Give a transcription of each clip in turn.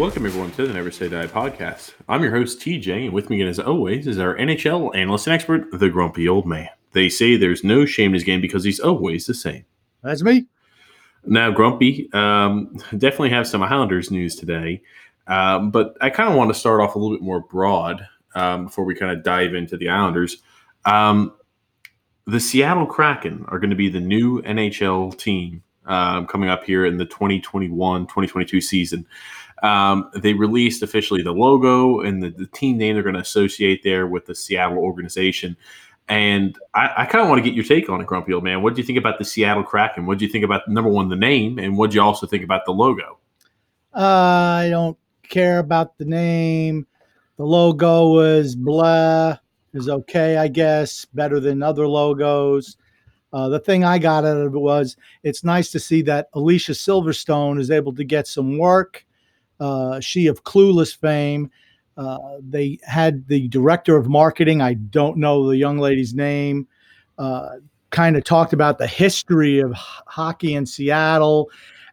Welcome, everyone, to the Never Say Die podcast. I'm your host, TJ, and with me, again, as always, is our NHL analyst and expert, the grumpy old man. They say there's no shame in his game because he's always the same. That's me. Now, Grumpy, um, definitely have some Islanders news today, um, but I kind of want to start off a little bit more broad um, before we kind of dive into the Islanders. Um, the Seattle Kraken are going to be the new NHL team um, coming up here in the 2021 2022 season. Um, they released officially the logo and the, the team name they're going to associate there with the Seattle organization. And I, I kind of want to get your take on it, Grumpy Old Man. What do you think about the Seattle Kraken? What do you think about number one, the name, and what do you also think about the logo? Uh, I don't care about the name. The logo was blah. Is okay, I guess. Better than other logos. Uh, the thing I got out of it was it's nice to see that Alicia Silverstone is able to get some work uh, she of Clueless fame. Uh, they had the director of marketing. I don't know the young lady's name. Uh, kind of talked about the history of h- hockey in Seattle,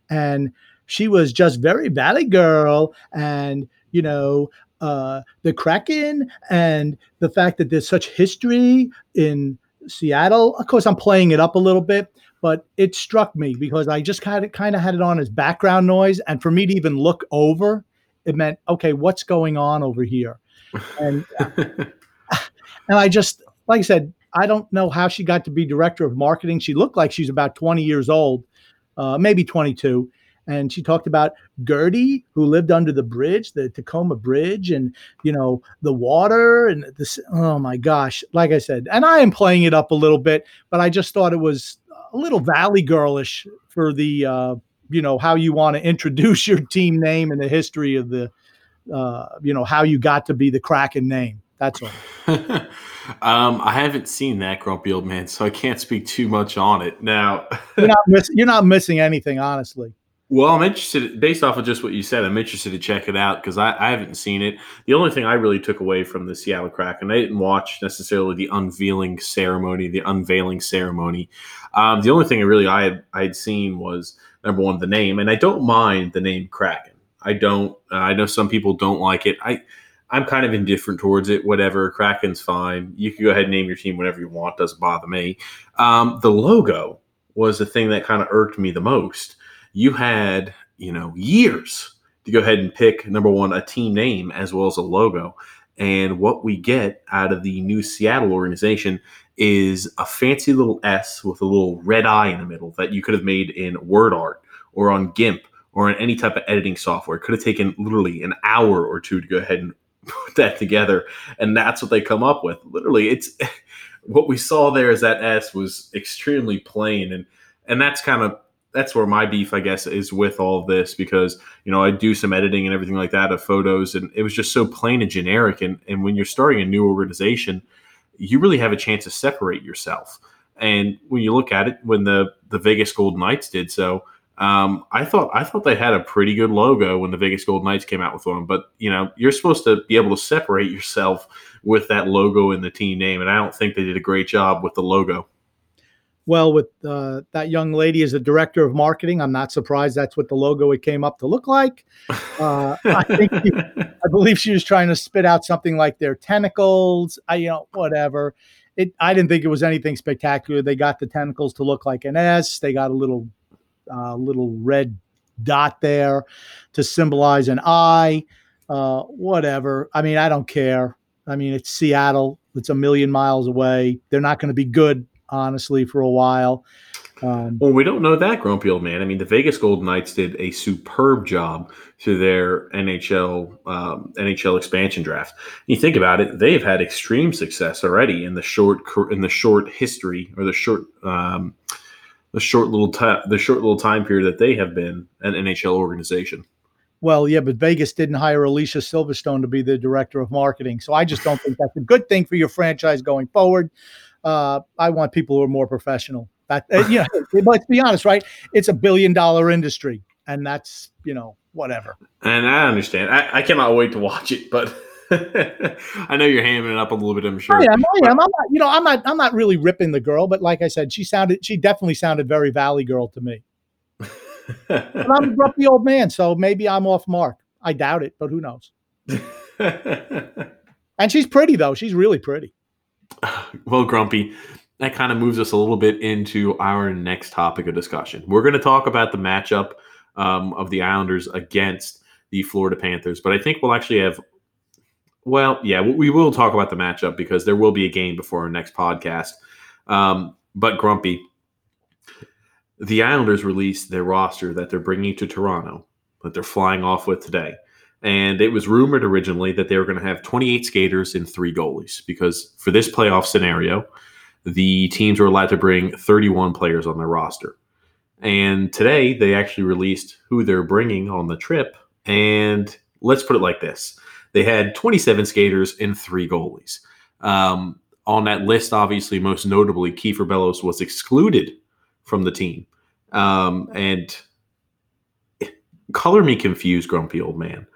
and she was just very Valley girl, and you know uh, the Kraken, and the fact that there's such history in Seattle. Of course, I'm playing it up a little bit, but it struck me because I just kind of kind of had it on as background noise, and for me to even look over, it meant okay, what's going on over here, and and I just like I said, I don't know how she got to be director of marketing. She looked like she's about 20 years old, uh, maybe 22. And she talked about Gertie, who lived under the bridge, the Tacoma Bridge, and you know the water and this. Oh my gosh! Like I said, and I am playing it up a little bit, but I just thought it was a little valley girlish for the uh, you know how you want to introduce your team name and the history of the uh, you know how you got to be the Kraken name. That's all. um, I haven't seen that grumpy old man, so I can't speak too much on it. Now, you're not, miss, you're not missing anything, honestly. Well, I'm interested, based off of just what you said, I'm interested to check it out because I, I, haven't seen it. The only thing I really took away from the Seattle Kraken, I didn't watch necessarily the unveiling ceremony, the unveiling ceremony. Um, the only thing I really I had I had seen was number one the name, and I don't mind the name Kraken. I don't. Uh, I know some people don't like it. I I'm kind of indifferent towards it. Whatever, Kraken's fine. You can go ahead and name your team whatever you want. Doesn't bother me. Um, the logo was the thing that kind of irked me the most you had, you know, years to go ahead and pick number one, a team name as well as a logo. And what we get out of the new Seattle organization is a fancy little S with a little red eye in the middle that you could have made in Word Art or on GIMP or in any type of editing software. It could have taken literally an hour or two to go ahead and put that together. And that's what they come up with. Literally, it's what we saw there is that S was extremely plain. And and that's kind of that's where my beef, I guess, is with all this because you know I do some editing and everything like that of photos, and it was just so plain and generic. And and when you're starting a new organization, you really have a chance to separate yourself. And when you look at it, when the the Vegas Golden Knights did so, Um, I thought I thought they had a pretty good logo when the Vegas Golden Knights came out with one, but you know you're supposed to be able to separate yourself with that logo and the team name, and I don't think they did a great job with the logo. Well, with uh, that young lady as the director of marketing, I'm not surprised that's what the logo it came up to look like. Uh, I think, she, I believe she was trying to spit out something like their tentacles. I, you know, whatever. It. I didn't think it was anything spectacular. They got the tentacles to look like an S. They got a little, uh, little red dot there to symbolize an I. Uh, whatever. I mean, I don't care. I mean, it's Seattle. It's a million miles away. They're not going to be good honestly, for a while. Um, well, we don't know that, grumpy old man. I mean, the Vegas Golden Knights did a superb job through their NHL um, NHL expansion draft. You think about it; they've had extreme success already in the short in the short history or the short um, the short little time the short little time period that they have been an NHL organization. Well, yeah, but Vegas didn't hire Alicia Silverstone to be the director of marketing, so I just don't think that's a good thing for your franchise going forward uh, I want people who are more professional. That uh, yeah, let's be honest, right? It's a billion dollar industry, and that's you know whatever. And I understand. I, I cannot wait to watch it, but. I know you're hamming it up a little bit. I'm sure. I am. I am. I'm not. You know, I'm not. I'm not really ripping the girl, but like I said, she sounded. She definitely sounded very Valley Girl to me. I'm a grumpy old man, so maybe I'm off mark. I doubt it, but who knows? and she's pretty though. She's really pretty. well, Grumpy, that kind of moves us a little bit into our next topic of discussion. We're going to talk about the matchup um, of the Islanders against the Florida Panthers, but I think we'll actually have. Well, yeah, we will talk about the matchup because there will be a game before our next podcast. Um, but Grumpy, the Islanders released their roster that they're bringing to Toronto, that they're flying off with today. And it was rumored originally that they were going to have 28 skaters and three goalies because for this playoff scenario, the teams were allowed to bring 31 players on their roster. And today they actually released who they're bringing on the trip. And let's put it like this they had 27 skaters and three goalies. Um, on that list, obviously, most notably, Kiefer Bellows was excluded from the team. Um, and color me confused, grumpy old man.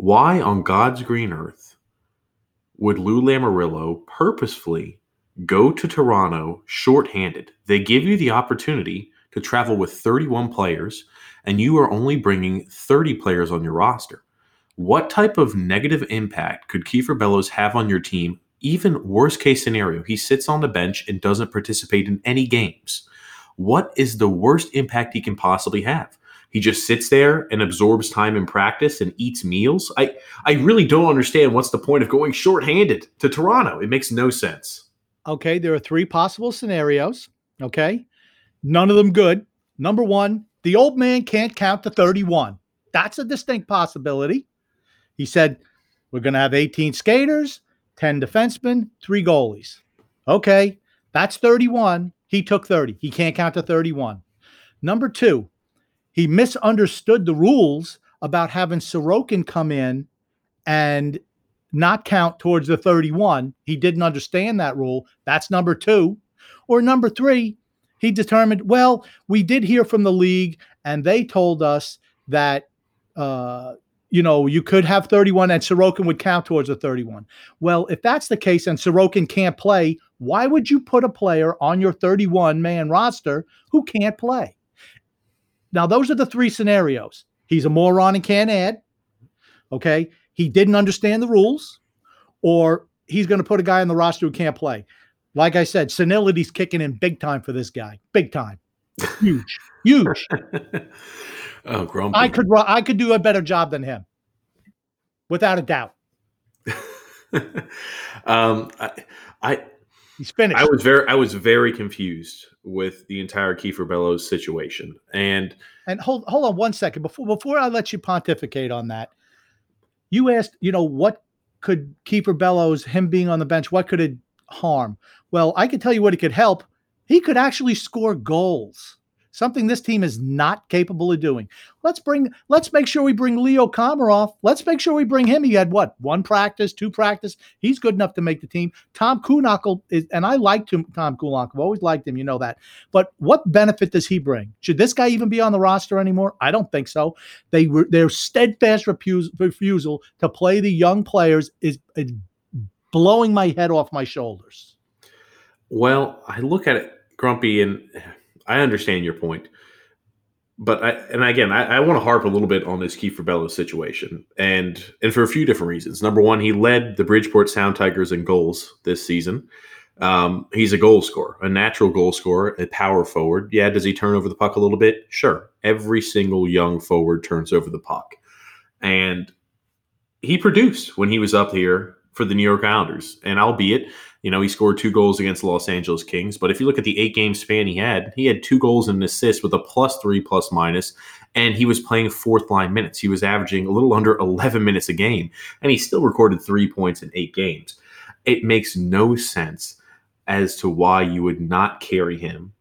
Why on God's green earth would Lou Lamoriello purposefully go to Toronto shorthanded? They give you the opportunity to travel with 31 players, and you are only bringing 30 players on your roster. What type of negative impact could Kiefer Bellows have on your team? Even worst case scenario, he sits on the bench and doesn't participate in any games. What is the worst impact he can possibly have? He just sits there and absorbs time in practice and eats meals. I, I really don't understand what's the point of going shorthanded to Toronto. It makes no sense. Okay, there are three possible scenarios. Okay, none of them good. Number one, the old man can't count to 31. That's a distinct possibility. He said, We're going to have 18 skaters, 10 defensemen, three goalies. Okay, that's 31. He took 30. He can't count to 31. Number two, he misunderstood the rules about having Sorokin come in and not count towards the 31. He didn't understand that rule. That's number two. Or number three, he determined, well, we did hear from the league and they told us that, uh, you know, you could have 31 and Sorokin would count towards the 31. Well, if that's the case and Sorokin can't play, why would you put a player on your 31 man roster who can't play? Now, those are the three scenarios. He's a moron and can't add. Okay. He didn't understand the rules, or he's going to put a guy on the roster who can't play. Like I said, senility's kicking in big time for this guy. Big time. Huge. Huge. oh, grumpy. I could I could do a better job than him. Without a doubt. um I, I He's finished. I was very I was very confused with the entire Kiefer Bellows situation. And and hold hold on one second before before I let you pontificate on that. You asked, you know, what could Kiefer Bellows, him being on the bench, what could it harm? Well, I can tell you what it could help. He could actually score goals. Something this team is not capable of doing. Let's bring, let's make sure we bring Leo Komarov. Let's make sure we bring him. He had what, one practice, two practice. He's good enough to make the team. Tom Kuhnhackl is, and I liked him, Tom Kuhnhackl. I've always liked him, you know that. But what benefit does he bring? Should this guy even be on the roster anymore? I don't think so. They were their steadfast refusal, refusal to play the young players is, is blowing my head off my shoulders. Well, I look at it, Grumpy, and I understand your point. But I, and again, I, I want to harp a little bit on this Kiefer Bellows situation, and and for a few different reasons. Number one, he led the Bridgeport Sound Tigers in goals this season. Um, he's a goal scorer, a natural goal scorer, a power forward. Yeah, does he turn over the puck a little bit? Sure. Every single young forward turns over the puck, and he produced when he was up here for the New York Islanders. And albeit, you know, he scored two goals against the Los Angeles Kings. But if you look at the eight game span he had, he had two goals and an assist with a plus three plus minus, and he was playing fourth line minutes. He was averaging a little under 11 minutes a game, and he still recorded three points in eight games. It makes no sense as to why you would not carry him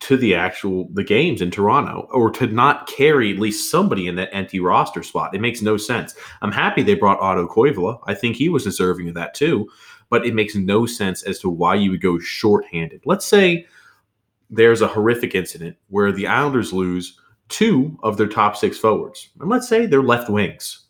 to the actual the games in Toronto or to not carry at least somebody in that empty roster spot. It makes no sense. I'm happy they brought Otto Koivula. I think he was deserving of that too, but it makes no sense as to why you would go shorthanded. Let's say there's a horrific incident where the Islanders lose two of their top six forwards. And let's say they're left wings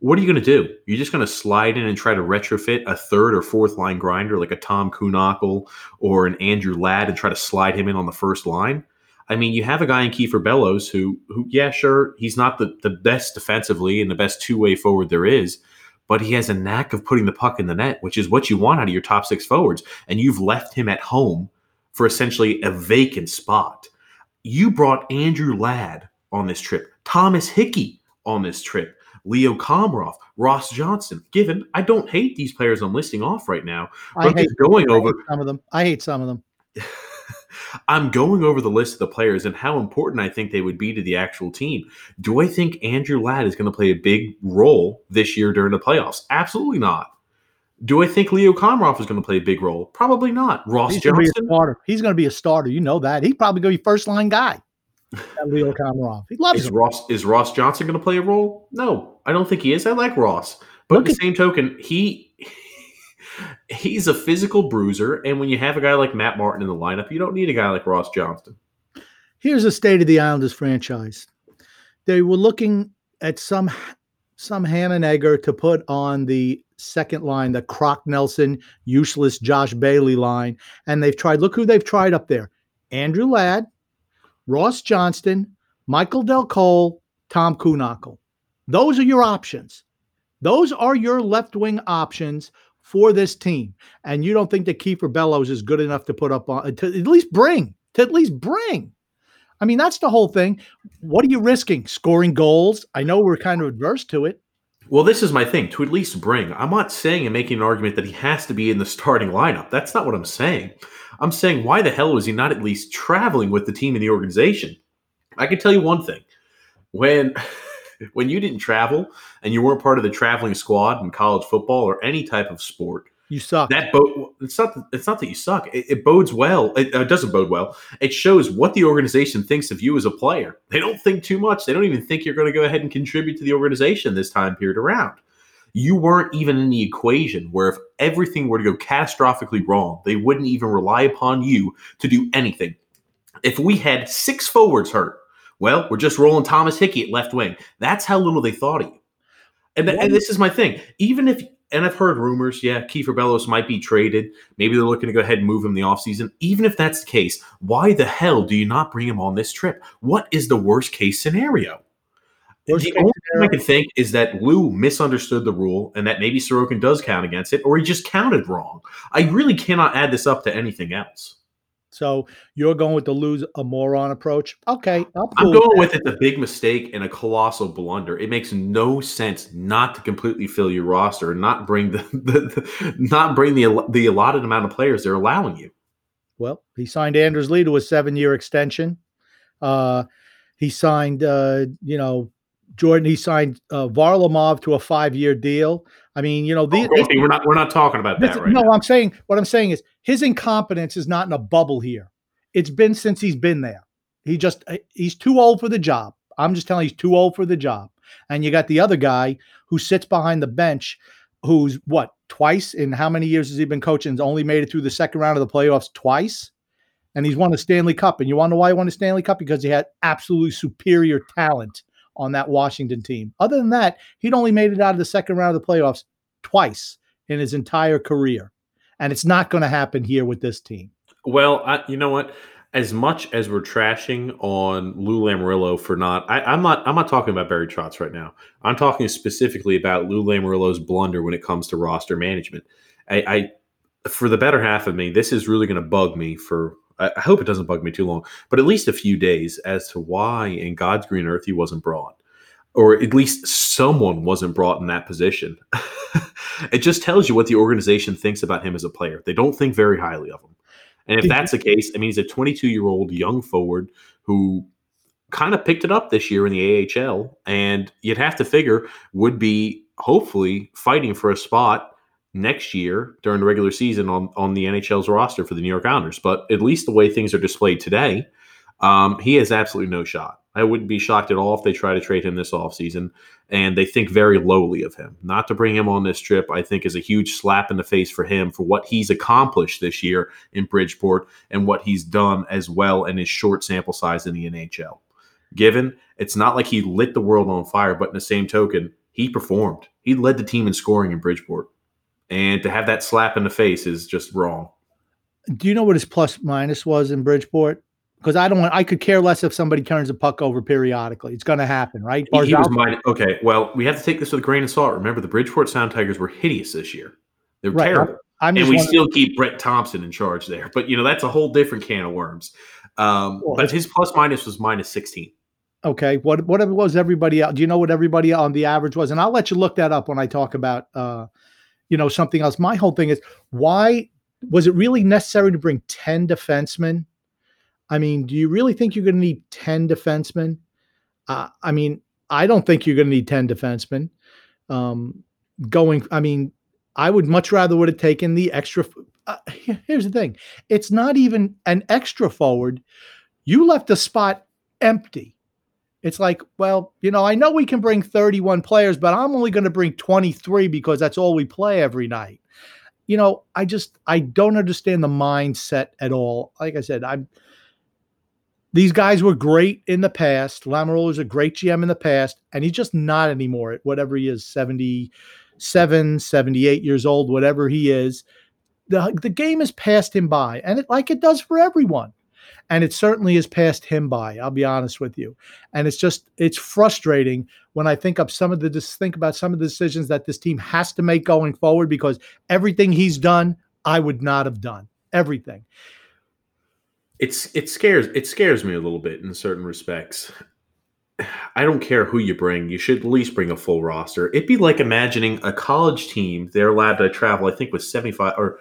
what are you going to do? You're just going to slide in and try to retrofit a third or fourth line grinder like a Tom Kuhnhackl or an Andrew Ladd and try to slide him in on the first line? I mean, you have a guy in Kiefer Bellows who, who, yeah, sure, he's not the, the best defensively and the best two way forward there is, but he has a knack of putting the puck in the net, which is what you want out of your top six forwards. And you've left him at home for essentially a vacant spot. You brought Andrew Ladd on this trip, Thomas Hickey on this trip. Leo Komarov, Ross Johnston. Given I don't hate these players I'm listing off right now, I hate going over some of them. I hate some of them. I'm going over the list of the players and how important I think they would be to the actual team. Do I think Andrew Ladd is going to play a big role this year during the playoffs? Absolutely not. Do I think Leo Komarov is going to play a big role? Probably not. Ross He's Johnston. Going He's going to be a starter. You know that. He's probably going to be first line guy. Leo Komarov. He loves is him. Ross is Ross Johnston going to play a role? No, I don't think he is. I like Ross, but Look at the same token, he he's a physical bruiser, and when you have a guy like Matt Martin in the lineup, you don't need a guy like Ross Johnston. Here's the state of the Islanders franchise. They were looking at some some ham and egger to put on the second line, the Brock Nelson, useless Josh Bailey line, and they've tried. Look who they've tried up there: Andrew Ladd, Ross Johnston, Michael Dal Colle, Tom Kuhnhackl. Those are your options. Those are your left wing options for this team. And you don't think that Kiefer Bellows is good enough to put up on to at least bring, to at least bring. I mean, that's the whole thing. What are you risking? Scoring goals? I know we're kind of adverse to it. Well, this is my thing to at least bring. I'm not saying and making an argument that he has to be in the starting lineup. That's not what I'm saying. I'm saying, why the hell was he not at least traveling with the team in the organization? I can tell you one thing: when when you didn't travel and you weren't part of the traveling squad in college football or any type of sport, you suck. That bo- it's not. It's not that you suck. It, it bodes well. It uh, doesn't bode well. It shows what the organization thinks of you as a player. They don't think too much. They don't even think you're going to go ahead and contribute to the organization this time period around you weren't even in the equation where if everything were to go catastrophically wrong, they wouldn't even rely upon you to do anything. If we had six forwards hurt, well, we're just rolling Thomas Hickey at left wing. That's how little they thought of you. And, and this is my thing. Even if, and I've heard rumors, yeah, Kiefer Bellows might be traded. Maybe they're looking to go ahead and move him in the offseason. Even if that's the case, why the hell do you not bring him on this trip? What is the worst case scenario? The only thing I can think is that Lou misunderstood the rule and that maybe Sorokin does count against it, or he just counted wrong. I really cannot add this up to anything else. So you're going with the Lou's a moron approach? Okay, cool I'm going with, with it's a big mistake and a colossal blunder. It makes no sense not to completely fill your roster and not bring the, the, the not bring the the allotted amount of players they're allowing you. Well, he signed Anders Lee to a seven year extension. Uh, he signed, uh, you know, Jordan, he signed uh, Varlamov to a five-year deal. I mean, you know, the, oh, we're not we're not talking about that right No, now. I'm saying what I'm saying is his incompetence is not in a bubble here. It's been since he's been there. He just uh, he's too old for the job. I'm just telling you, he's too old for the job. And you got the other guy who sits behind the bench, who's what twice in how many years has he been coaching? He's Only made it through the second round of the playoffs twice, and he's won a Stanley Cup. And you want to know why he won a Stanley Cup? Because he had absolutely superior talent on that Washington team. Other than that, he'd only made it out of the second round of the playoffs twice in his entire career. And it's not going to happen here with this team. Well, I, you know what? As much as we're trashing on Lou Lamoriello for not, I, am not, I'm not talking about Barry Trotz right now. I'm talking specifically about Lou Lamoriello's blunder when it comes to roster management. I, I for the better half of me, this is really going to bug me for. I hope it doesn't bug me too long, but at least a few days as to why in God's green earth he wasn't brought or at least someone wasn't brought in that position. it just tells you what the organization thinks about him as a player. They don't think very highly of him. And if that's the case, I mean, he's a 22 year old young forward who kind of picked it up this year in the AHL, and you'd have to figure would be hopefully fighting for a spot next year during the regular season on, on the NHL's roster for the New York Islanders. But at least the way things are displayed today, um, he has absolutely no shot. I wouldn't be shocked at all if they try to trade him this offseason. And they think very lowly of him. Not to bring him on this trip, I think, is a huge slap in the face for him for what he's accomplished this year in Bridgeport and what he's done as well in his short sample size in the NHL. Given it's not like he lit the world on fire, but in the same token, he performed. He led the team in scoring in Bridgeport. And to have that slap in the face is just wrong. Do you know what his plus minus was in Bridgeport? because I don't want. I could care less if somebody turns a puck over periodically. It's going to happen, right? He, he was mine. Okay, well, we have to take this with a grain of salt. Remember, the Bridgeport Sound Tigers were hideous this year. They're right. terrible, I'm and we wondering. still keep Brent Thompson in charge there. But you know, that's a whole different can of worms. Um, but his plus minus was minus sixteen. Okay, what what was everybody else? Do you know what everybody on the average was? And I'll let you look that up when I talk about, uh, you know, something else. My whole thing is why was it really necessary to bring ten defensemen? I mean, do you really think you're going to need 10 defensemen? Uh, I mean, I don't think you're going to need 10 defensemen. Um, going, I mean, I would much rather would have taken the extra. Uh, here's the thing it's not even an extra forward. You left the spot empty. It's like, well, you know, I know we can bring 31 players, but I'm only going to bring 23 because that's all we play every night. You know, I just I don't understand the mindset at all. Like I said, I'm these guys were great in the past. Lamoriello was a great GM in the past, and he's just not anymore at whatever he is 77, 78 years old, whatever he is. The, the game has passed him by, and it, like it does for everyone. And it certainly has passed him by. I'll be honest with you. And it's just it's frustrating when I think of some of the just think about some of the decisions that this team has to make going forward because everything he's done, I would not have done. Everything it's it scares it scares me a little bit in certain respects. I don't care who you bring. You should at least bring a full roster. It'd be like imagining a college team. They're allowed to travel. I think with seventy five or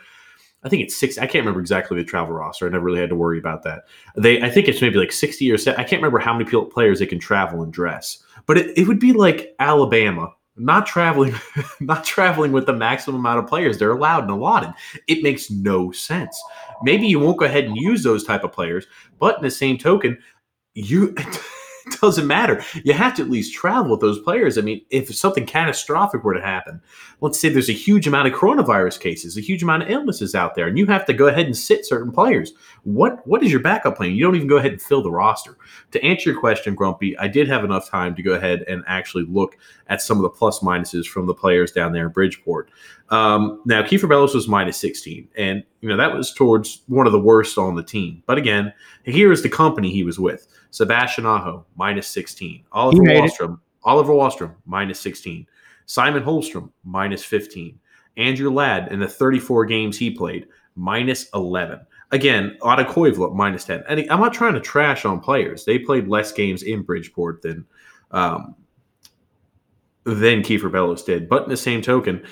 I think it's six. I can't remember exactly the travel roster. I never really had to worry about that. They, I think it's maybe like sixty or 70, I can't remember how many players they can travel and dress. But it, it would be like Alabama not traveling not traveling with the maximum amount of players they're allowed and allotted it makes no sense maybe you won't go ahead and use those type of players but in the same token you doesn't matter. You have to at least travel with those players. I mean, if something catastrophic were to happen, let's say there's a huge amount of coronavirus cases, a huge amount of illnesses out there, and you have to go ahead and sit certain players. What what is your backup plan? You don't even go ahead and fill the roster. To answer your question, Grumpy, I did have enough time to go ahead and actually look at some of the plus minuses from the players down there in Bridgeport. Um, now, Kiefer Bellows was minus 16, and you know that was towards one of the worst on the team. But again, here is the company he was with. Sebastian Aho, minus 16. Oliver Wahlstrom, it. Oliver Wahlstrom, minus 16. Simon Holmstrom minus 15. Andrew Ladd, in the 34 games he played, minus 11. Again, Otto Koivula, minus 10. And I'm not trying to trash on players. They played less games in Bridgeport than um, than Kiefer Bellows did. But in the same token,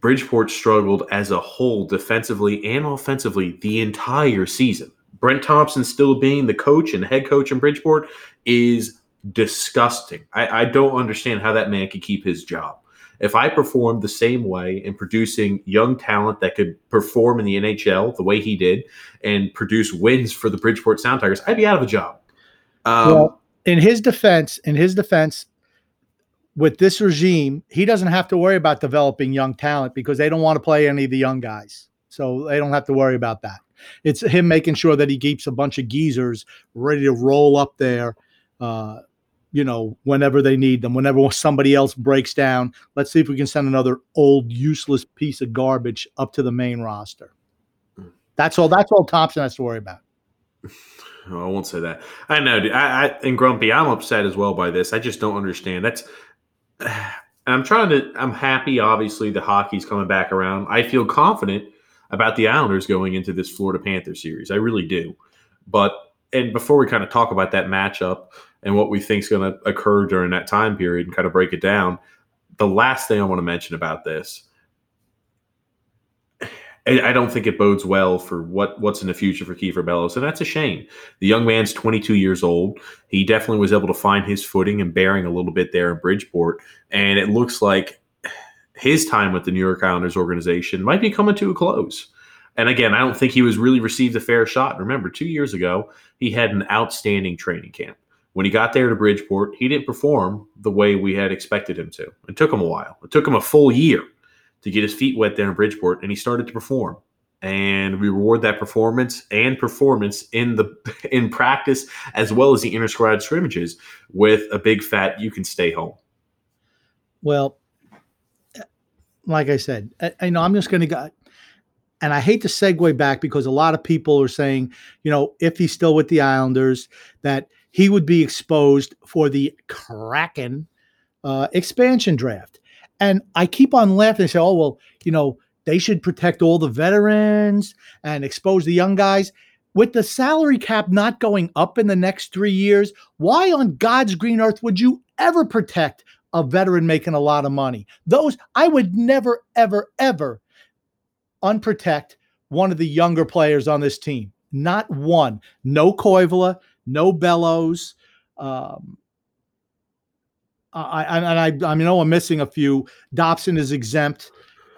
Bridgeport struggled as a whole defensively and offensively the entire season. Brent Thompson still being the coach and head coach in Bridgeport is disgusting. I, I don't understand how that man could keep his job. If I performed the same way in producing young talent that could perform in the NHL the way he did and produce wins for the Bridgeport Sound Tigers, I'd be out of a job. Um, well, in his defense, in his defense, with this regime, he doesn't have to worry about developing young talent because they don't want to play any of the young guys. So they don't have to worry about that. It's him making sure that he keeps a bunch of geezers ready to roll up there, uh, you know, whenever they need them, whenever somebody else breaks down. Let's see if we can send another old, useless piece of garbage up to the main roster. That's all. That's all Thompson has to worry about. Oh, I won't say that. I know. I, I and Grumpy, I'm upset as well by this. I just don't understand. That's. I'm trying to. I'm happy. Obviously, the hockey's coming back around. I feel confident about the Islanders going into this Florida Panther series. I really do. But and before we kind of talk about that matchup and what we think is going to occur during that time period and kind of break it down, the last thing I want to mention about this I don't think it bodes well for what what's in the future for Kiefer Bellows, and that's a shame. The young man's 22 years old. He definitely was able to find his footing and bearing a little bit there in Bridgeport, and it looks like his time with the New York Islanders organization might be coming to a close. And again, I don't think he was really received a fair shot. Remember, two years ago, he had an outstanding training camp. When he got there to Bridgeport, he didn't perform the way we had expected him to. It took him a while. It took him a full year to get his feet wet there in Bridgeport, and he started to perform. And we reward that performance and performance in the in practice as well as the inter squad scrimmages with a big fat "you can stay home." Well, like I said, I, I know I'm just going to go, and I hate to segue back because a lot of people are saying, you know, if he's still with the Islanders, that he would be exposed for the Kraken uh, expansion draft. And I keep on laughing and say, oh, well, you know, they should protect all the veterans and expose the young guys. With the salary cap not going up in the next three years, why on God's green earth would you ever protect a veteran making a lot of money? Those, I would never, ever, ever unprotect one of the younger players on this team. Not one. No Koivula, no Bellows. Um, I, and I, I know I'm missing a few. Dobson is exempt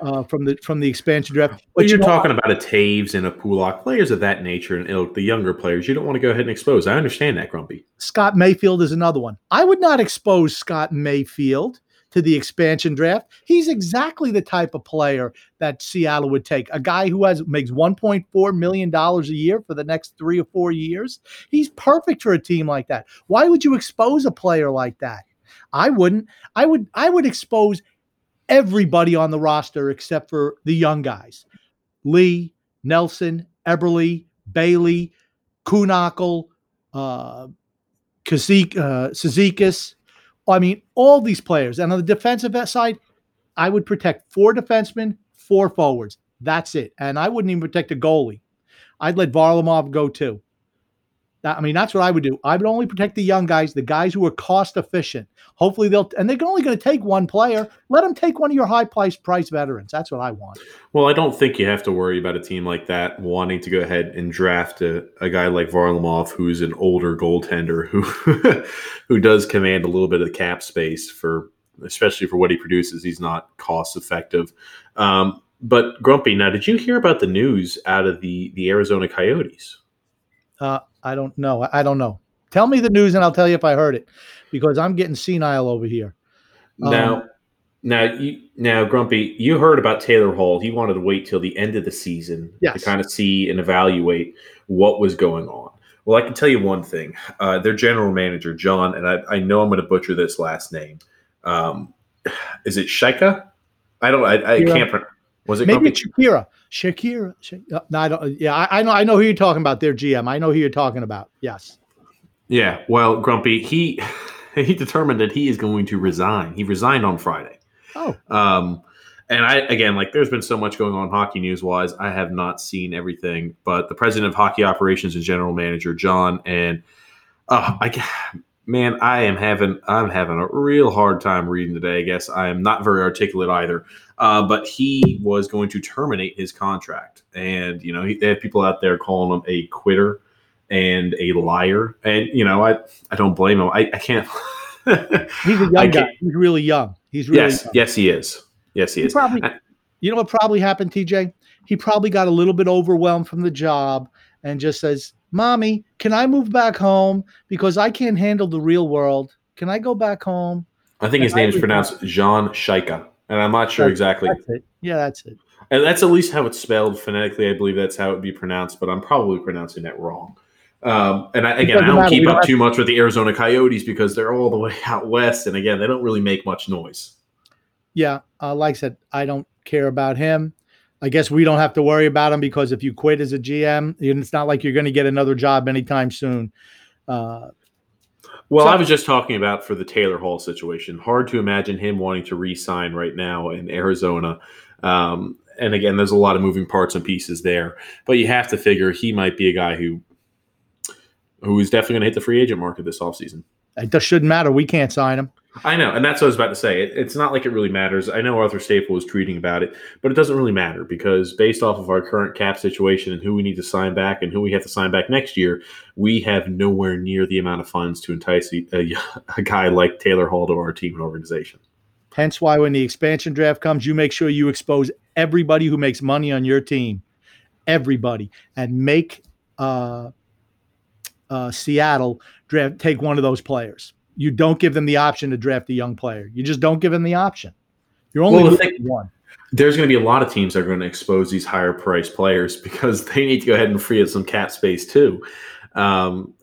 uh, from the from the expansion draft. But you're you know, talking about a Toews and a Pulock, players of that nature, and ilk, the younger players. You don't want to go ahead and expose. I understand that, Grumpy. Scott Mayfield is another one. I would not expose Scott Mayfield to the expansion draft. He's exactly the type of player that Seattle would take. A guy who has makes 1.4 million dollars a year for the next 3 or 4 years. He's perfect for a team like that. Why would you expose a player like that? I wouldn't. I would I would expose everybody on the roster except for the young guys. Lee, Nelson, Eberle, Bailey, Kühnhackl, uh, uh, I mean, all these players. And on the defensive side, I would protect four defensemen, four forwards. That's it. And I wouldn't even protect a goalie. I'd let Varlamov go too. I mean, that's what I would do. I would only protect the young guys, the guys who are cost efficient. Hopefully, they'll and they're only going to take one player. Let them take one of your high price price veterans. That's what I want. Well, I don't think you have to worry about a team like that wanting to go ahead and draft a, a guy like Varlamov, who's an older goaltender who who does command a little bit of the cap space for, especially for what he produces. He's not cost effective. Um, but Grumpy, now did you hear about the news out of the the Arizona Coyotes? Uh, I don't know. I don't know. Tell me the news and I'll tell you if I heard it because I'm getting senile over here. Now, um, now, you, now, Grumpy, you heard about Taylor Hall. He wanted to wait till the end of the season yes. to kind of see and evaluate what was going on. Well, I can tell you one thing. Uh, their general manager, John, and I, I know I'm going to butcher this last name. Um, is it Shika? I don't. I, I can't. Was it maybe Shakira? Shakira. Shakira. Uh, no, I don't. Yeah, I, I, know. I know who you're talking about. Their GM. I know who you're talking about. Yes. Yeah. Well, Grumpy, he he determined that he is going to resign. He resigned on Friday. Oh. Um, and I again, like, there's been so much going on hockey news wise. I have not seen everything, but the president of hockey operations and general manager John and uh, I man, I am having I'm having a real hard time reading today. I guess I am not very articulate either. Uh, but he was going to terminate his contract, and you know he, they have people out there calling him a quitter and a liar, and you know I I don't blame him. I, I can't. He's a young guy. He's really young. He's really yes, young. yes, he is. Yes, he, he is. Probably, I, you know what probably happened, TJ? He probably got a little bit overwhelmed from the job and just says, Mommy, can I move back home because I can't handle the real world? Can I go back home? I think his And I name is pronounced Jean Shaika, and I'm not sure That's- exactly. That's it. Yeah, that's it. And that's at least how it's spelled phonetically. I believe that's how it would be pronounced, but I'm probably pronouncing that wrong. Um, and I, again, I don't matter. keep don't up too much with the Arizona Coyotes because they're all the way out west, and again, they don't really make much noise. Yeah, uh, like I said, I don't care about him. I guess we don't have to worry about him because if you quit as a GM, it's not like you're going to get another job anytime soon. Uh, Well, So- I was just talking about for the Taylor Hall situation. Hard to imagine him wanting to re-sign right now in Arizona. Um, and again, there's a lot of moving parts and pieces there, but you have to figure he might be a guy who who is definitely going to hit the free agent market this offseason. It just shouldn't matter. We can't sign him. I know, and that's what I was about to say. It, it's not like it really matters. I know Arthur Staple was tweeting about it, but it doesn't really matter because based off of our current cap situation and who we need to sign back and who we have to sign back next year, we have nowhere near the amount of funds to entice a, a, a guy like Taylor Hall to our team and organization. Hence why when the expansion draft comes, you make sure you expose everybody who makes money on your team, everybody, and make uh, uh, Seattle draft take one of those players. You don't give them the option to draft a young player. You just don't give them the option. You're only Well, thing- one. There's going to be a lot of teams that are going to expose these higher priced players because they need to go ahead and free up some cap space too. Um,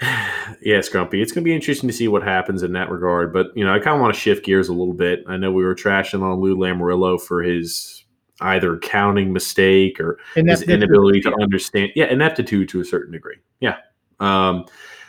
yes, Grumpy. It's going to be interesting to see what happens in that regard. But you know, I kind of want to shift gears a little bit. I know we were trashing on Lou Lamoriello for his either counting mistake or And his inability to understand. Yeah, ineptitude to a certain degree. Yeah. Um,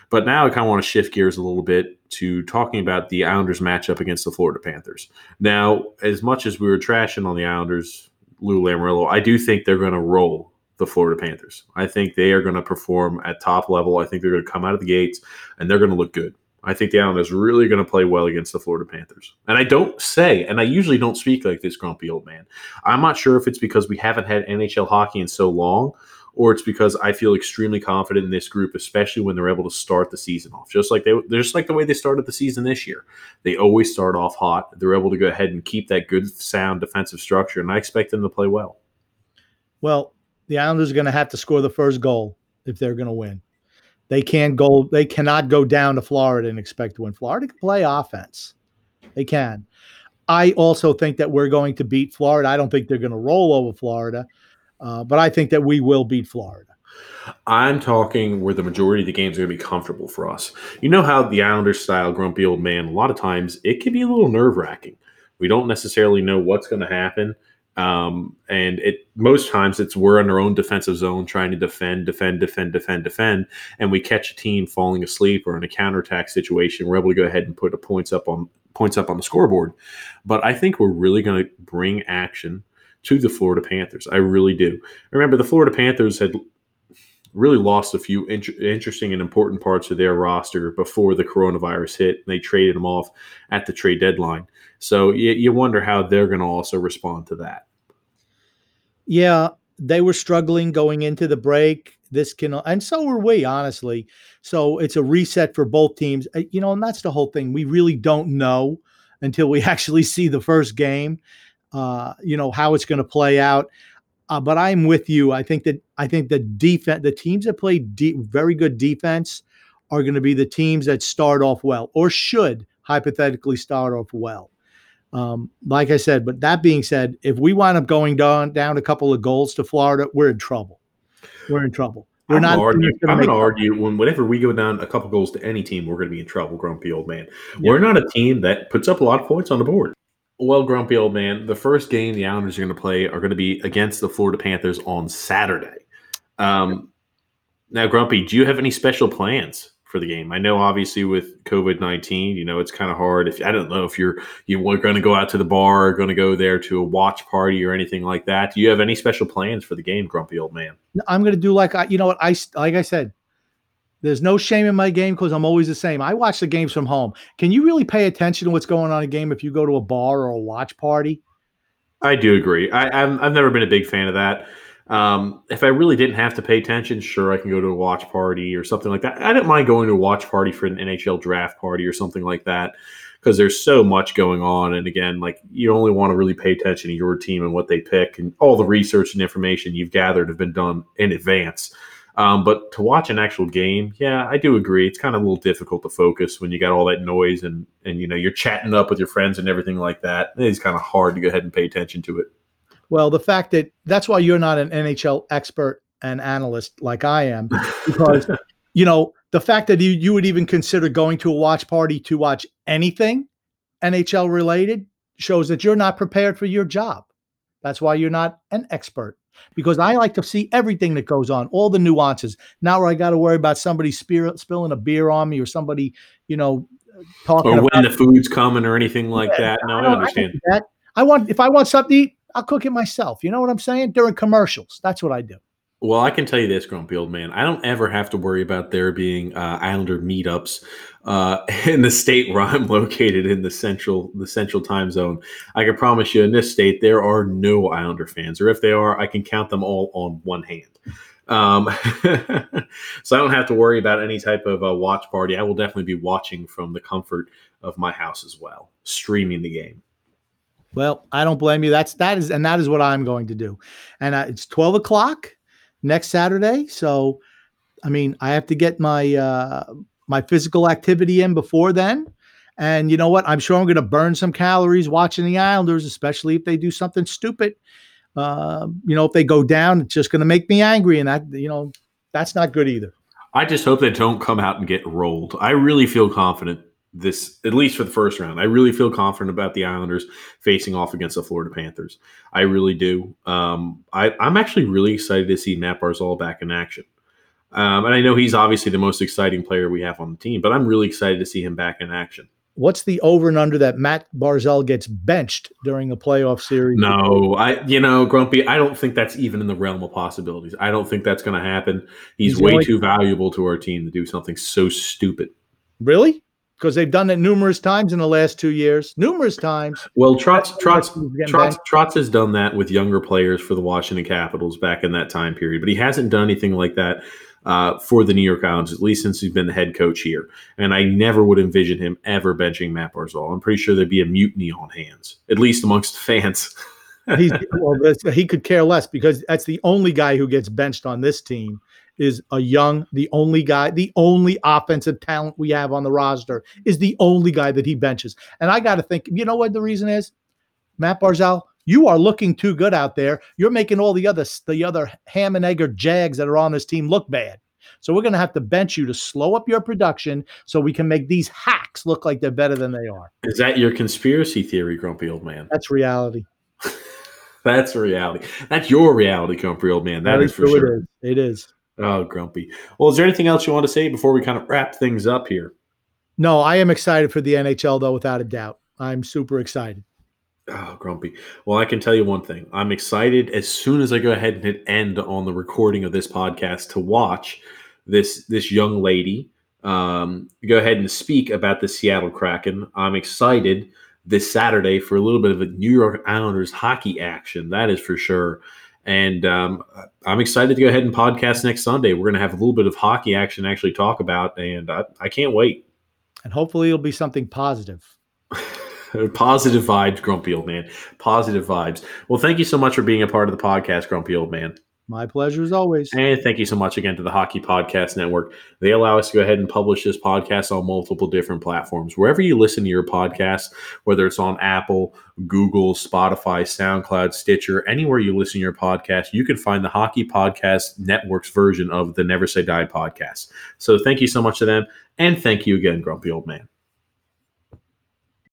but now I kind of want to shift gears a little bit to talking about the Islanders matchup against the Florida Panthers. Now, as much as we were trashing on the Islanders, Lou Lamoriello, I do think they're going to roll the Florida Panthers. I think they are going to perform at top level. I think they're going to come out of the gates and they're going to look good. I think the Islanders really going to play well against the Florida Panthers. And I don't say, and I usually don't speak like this grumpy old man. I'm not sure if it's because we haven't had NHL hockey in so long, or it's because I feel extremely confident in this group, especially when they're able to start the season off. Just like they, just like the way they started the season this year. They always start off hot. They're able to go ahead and keep that good, sound defensive structure, and I expect them to play well. Well, the Islanders are going to have to score the first goal if they're going to win. They can't go. They cannot go down to Florida and expect to win. Florida can play offense. They can. I also think that we're going to beat Florida. I don't think they're going to roll over Florida, uh, but I think that we will beat Florida. I'm talking where the majority of the games are going to be comfortable for us. You know how the Islanders style grumpy old man, a lot of times it can be a little nerve wracking. We don't necessarily know what's going to happen. Um, and it most times it's we're in our own defensive zone trying to defend, defend, defend, defend, defend, and we catch a team falling asleep or in a counterattack situation. We're able to go ahead and put points up on points up on the scoreboard. But I think we're really going to bring action to the Florida Panthers. I really do. Remember, the Florida Panthers had really lost a few int- interesting and important parts of their roster before the coronavirus hit. And they traded them off at the trade deadline. So you, you wonder how they're going to also respond to that. Yeah, they were struggling going into the break. This can, and so were we, honestly. So it's a reset for both teams. Uh, You know, and that's the whole thing. We really don't know until we actually see the first game. Uh, you know how it's going to play out. Uh, but I'm with you. I think that I think the defense, the teams that play de- very good defense, are going to be the teams that start off well, or should hypothetically start off well. Um, like I said, but that being said, if we wind up going down down a couple of goals to Florida, we're in trouble. We're in trouble. We're I'm not. gonna argue, I'm going to argue when whenever we go down a couple goals to any team, we're going to be in trouble, grumpy old man. We're not a team that puts up a lot of points on the board. Well, grumpy old man, the first game the Islanders are going to play are going to be against the Florida Panthers on Saturday. Um, now, Grumpy, do you have any special plans for the game? I know, obviously, with COVID nineteen, you know it's kind of hard. If I don't know if you're you were going to go out to the bar, or going to go there to a watch party or anything like that. Do you have any special plans for the game, grumpy old man? I'm going to do like I, you know what I like I said. There's no shame in my game because I'm always the same. I watch the games from home. Can you really pay attention to what's going on in a game if you go to a bar or a watch party? I do agree. I, I've never been a big fan of that. Um, if I really didn't have to pay attention, sure, I can go to a watch party or something like that. I don't mind going to a watch party for an NHL draft party or something like that because there's so much going on. And again, like you only want to really pay attention to your team and what they pick, and all the research and information you've gathered have been done in advance. Um, but to watch an actual game, yeah, I do agree. It's kind of a little difficult to focus when you got all that noise and and you know you're chatting up with your friends and everything like that. It's kind of hard to go ahead and pay attention to it. Well, the fact that that's why you're not an NHL expert and analyst like I am, because you know the fact that you you would even consider going to a watch party to watch anything NHL related shows that you're not prepared for your job. That's why you're not an expert. Because I like to see everything that goes on, all the nuances. Now I got to worry about somebody spear, spilling a beer on me or somebody, you know, talking or when the food's coming or anything like Yeah, that. No, I, don't- understand. do that. I want if I want something to eat, I'll cook it myself. You know what I'm saying? During commercials, that's what I do. Well, I can tell you this, Grumpy Old Man. I don't ever have to worry about there being uh, Islander meetups uh, in the state where I'm located in the central the central time zone. I can promise you, in this state, there are no Islander fans, or if they are, I can count them all on one hand. Um, so I don't have to worry about any type of uh, watch party. I will definitely be watching from the comfort of my house as well, streaming the game. Well, I don't blame you. That's that is and that is what I'm going to do. And it's 12 o'clock next Saturday. So, I mean, I have to get my uh, my physical activity in before then. And you know what? I'm sure I'm going to burn some calories watching the Islanders, especially if they do something stupid. Uh, you know, if they go down, it's just going to make me angry, and that you know, that's not good either. I just hope they don't come out and get rolled. I really feel confident this, at least for the first round. I really feel confident about the Islanders facing off against the Florida Panthers. I really do. Um, I, I'm actually really excited to see Matt Barzal back in action. Um, and I know he's obviously the most exciting player we have on the team, but I'm really excited to see him back in action. What's the over and under that Matt Barzal gets benched during a playoff series? No, I, you know, Grumpy, I don't think that's even in the realm of possibilities. I don't think that's going to happen. He's, He's way only- too valuable to our team to do something so stupid. Really? Because they've done it numerous times in the last two years. Numerous times. Well, Trotz, Trotz, Trotz. Trotz has done that with younger players for the Washington Capitals back in that time period, but he hasn't done anything like that uh, for the New York Islanders, at least since he's been the head coach here. And I never would envision him ever benching Matt Barzal. I'm pretty sure there'd be a mutiny on hands, at least amongst fans. He's well, he could care less because that's the only guy who gets benched on this team is a young, the only guy, the only offensive talent we have on the roster is the only guy that he benches. And I got to think, you know what the reason is? Matt Barzal, you are looking too good out there. You're making all the other the other ham and egg or jags that are on this team look bad. So we're going to have to bench you to slow up your production so we can make these hacks look like they're better than they are. Is that your conspiracy theory, grumpy old man? That's reality. That's reality. That's your reality, grumpy old man. That Very is for true sure. It is. It is. Oh, grumpy. Well, is there anything else you want to say before we kind of wrap things up here? No, I am excited for the NHL though, without a doubt. I'm super excited. Oh, grumpy. Well, I can tell you one thing. I'm excited as soon as I go ahead and hit end on the recording of this podcast to watch this this young lady um, go ahead and speak about the Seattle Kraken. I'm excited this Saturday for a little bit of a New York Islanders hockey action. That is for sure. And um, I'm excited to go ahead and podcast next Sunday. We're going to have a little bit of hockey action to actually talk about, and I, I can't wait. And hopefully it'll be something positive. Positive vibes, grumpy old man. Positive vibes. Well, thank you so much for being a part of the podcast, grumpy old man. My pleasure as always. And thank you so much again to the Hockey Podcast Network. They allow us to go ahead and publish this podcast on multiple different platforms. Wherever you listen to your podcast, whether it's on Apple, Google, Spotify, SoundCloud, Stitcher, anywhere you listen to your podcast, you can find the Hockey Podcast Network's version of the Never Say Die podcast. So thank you so much to them. And thank you again, Grumpy Old Man.